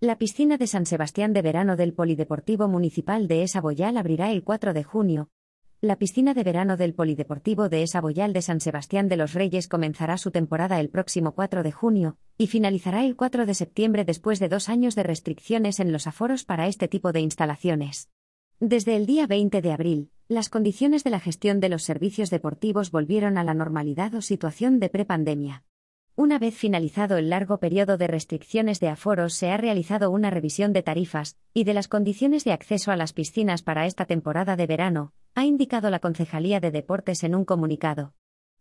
La piscina de San Sebastián de verano del Polideportivo Municipal de Esa Boyal abrirá el 4 de junio. La piscina de verano del Polideportivo de Esa Boyal de San Sebastián de los Reyes comenzará su temporada el próximo 4 de junio y finalizará el 4 de septiembre después de dos años de restricciones en los aforos para este tipo de instalaciones. Desde el día 20 de abril, las condiciones de la gestión de los servicios deportivos volvieron a la normalidad o situación de prepandemia. Una vez finalizado el largo periodo de restricciones de aforos, se ha realizado una revisión de tarifas y de las condiciones de acceso a las piscinas para esta temporada de verano, ha indicado la Concejalía de Deportes en un comunicado.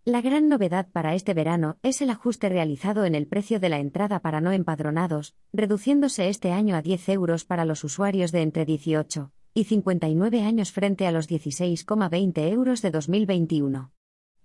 La gran novedad para este verano es el ajuste realizado en el precio de la entrada para no empadronados, reduciéndose este año a 10 euros para los usuarios de entre 18 y 59 años frente a los 16,20 euros de 2021.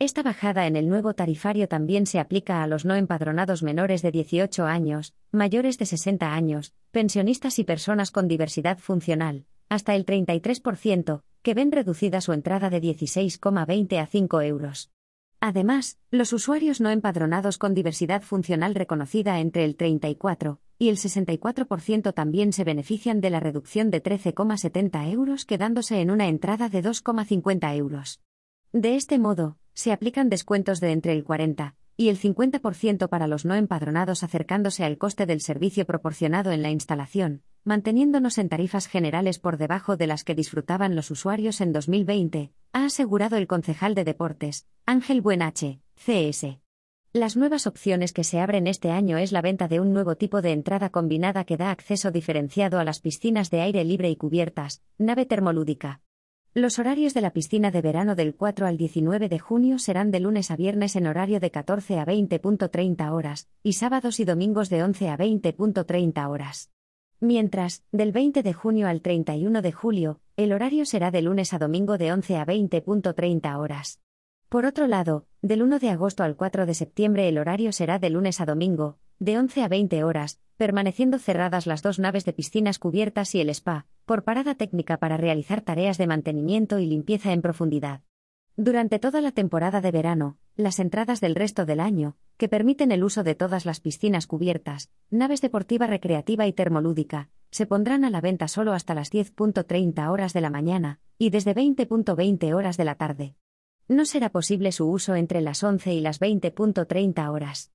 Esta bajada en el nuevo tarifario también se aplica a los no empadronados menores de 18 años, mayores de 60 años, pensionistas y personas con diversidad funcional, hasta el 33%, que ven reducida su entrada de 16,20 a 5 euros. Además, los usuarios no empadronados con diversidad funcional reconocida entre el 34 y el 64% también se benefician de la reducción de 13,70 euros quedándose en una entrada de 2,50 euros. De este modo, se aplican descuentos de entre el 40 y el 50% para los no empadronados acercándose al coste del servicio proporcionado en la instalación, manteniéndonos en tarifas generales por debajo de las que disfrutaban los usuarios en 2020, ha asegurado el concejal de deportes, Ángel Buenache, CS. Las nuevas opciones que se abren este año es la venta de un nuevo tipo de entrada combinada que da acceso diferenciado a las piscinas de aire libre y cubiertas, nave termolúdica, los horarios de la piscina de verano del 4 al 19 de junio serán de lunes a viernes en horario de 14 a 20.30 horas, y sábados y domingos de 11 a 20.30 horas. Mientras, del 20 de junio al 31 de julio, el horario será de lunes a domingo de 11 a 20.30 horas. Por otro lado, del 1 de agosto al 4 de septiembre el horario será de lunes a domingo, de 11 a 20 horas, permaneciendo cerradas las dos naves de piscinas cubiertas y el spa, por parada técnica para realizar tareas de mantenimiento y limpieza en profundidad. Durante toda la temporada de verano, las entradas del resto del año, que permiten el uso de todas las piscinas cubiertas, naves deportiva recreativa y termolúdica, se pondrán a la venta solo hasta las 10.30 horas de la mañana y desde 20.20 horas de la tarde. No será posible su uso entre las 11 y las 20.30 horas.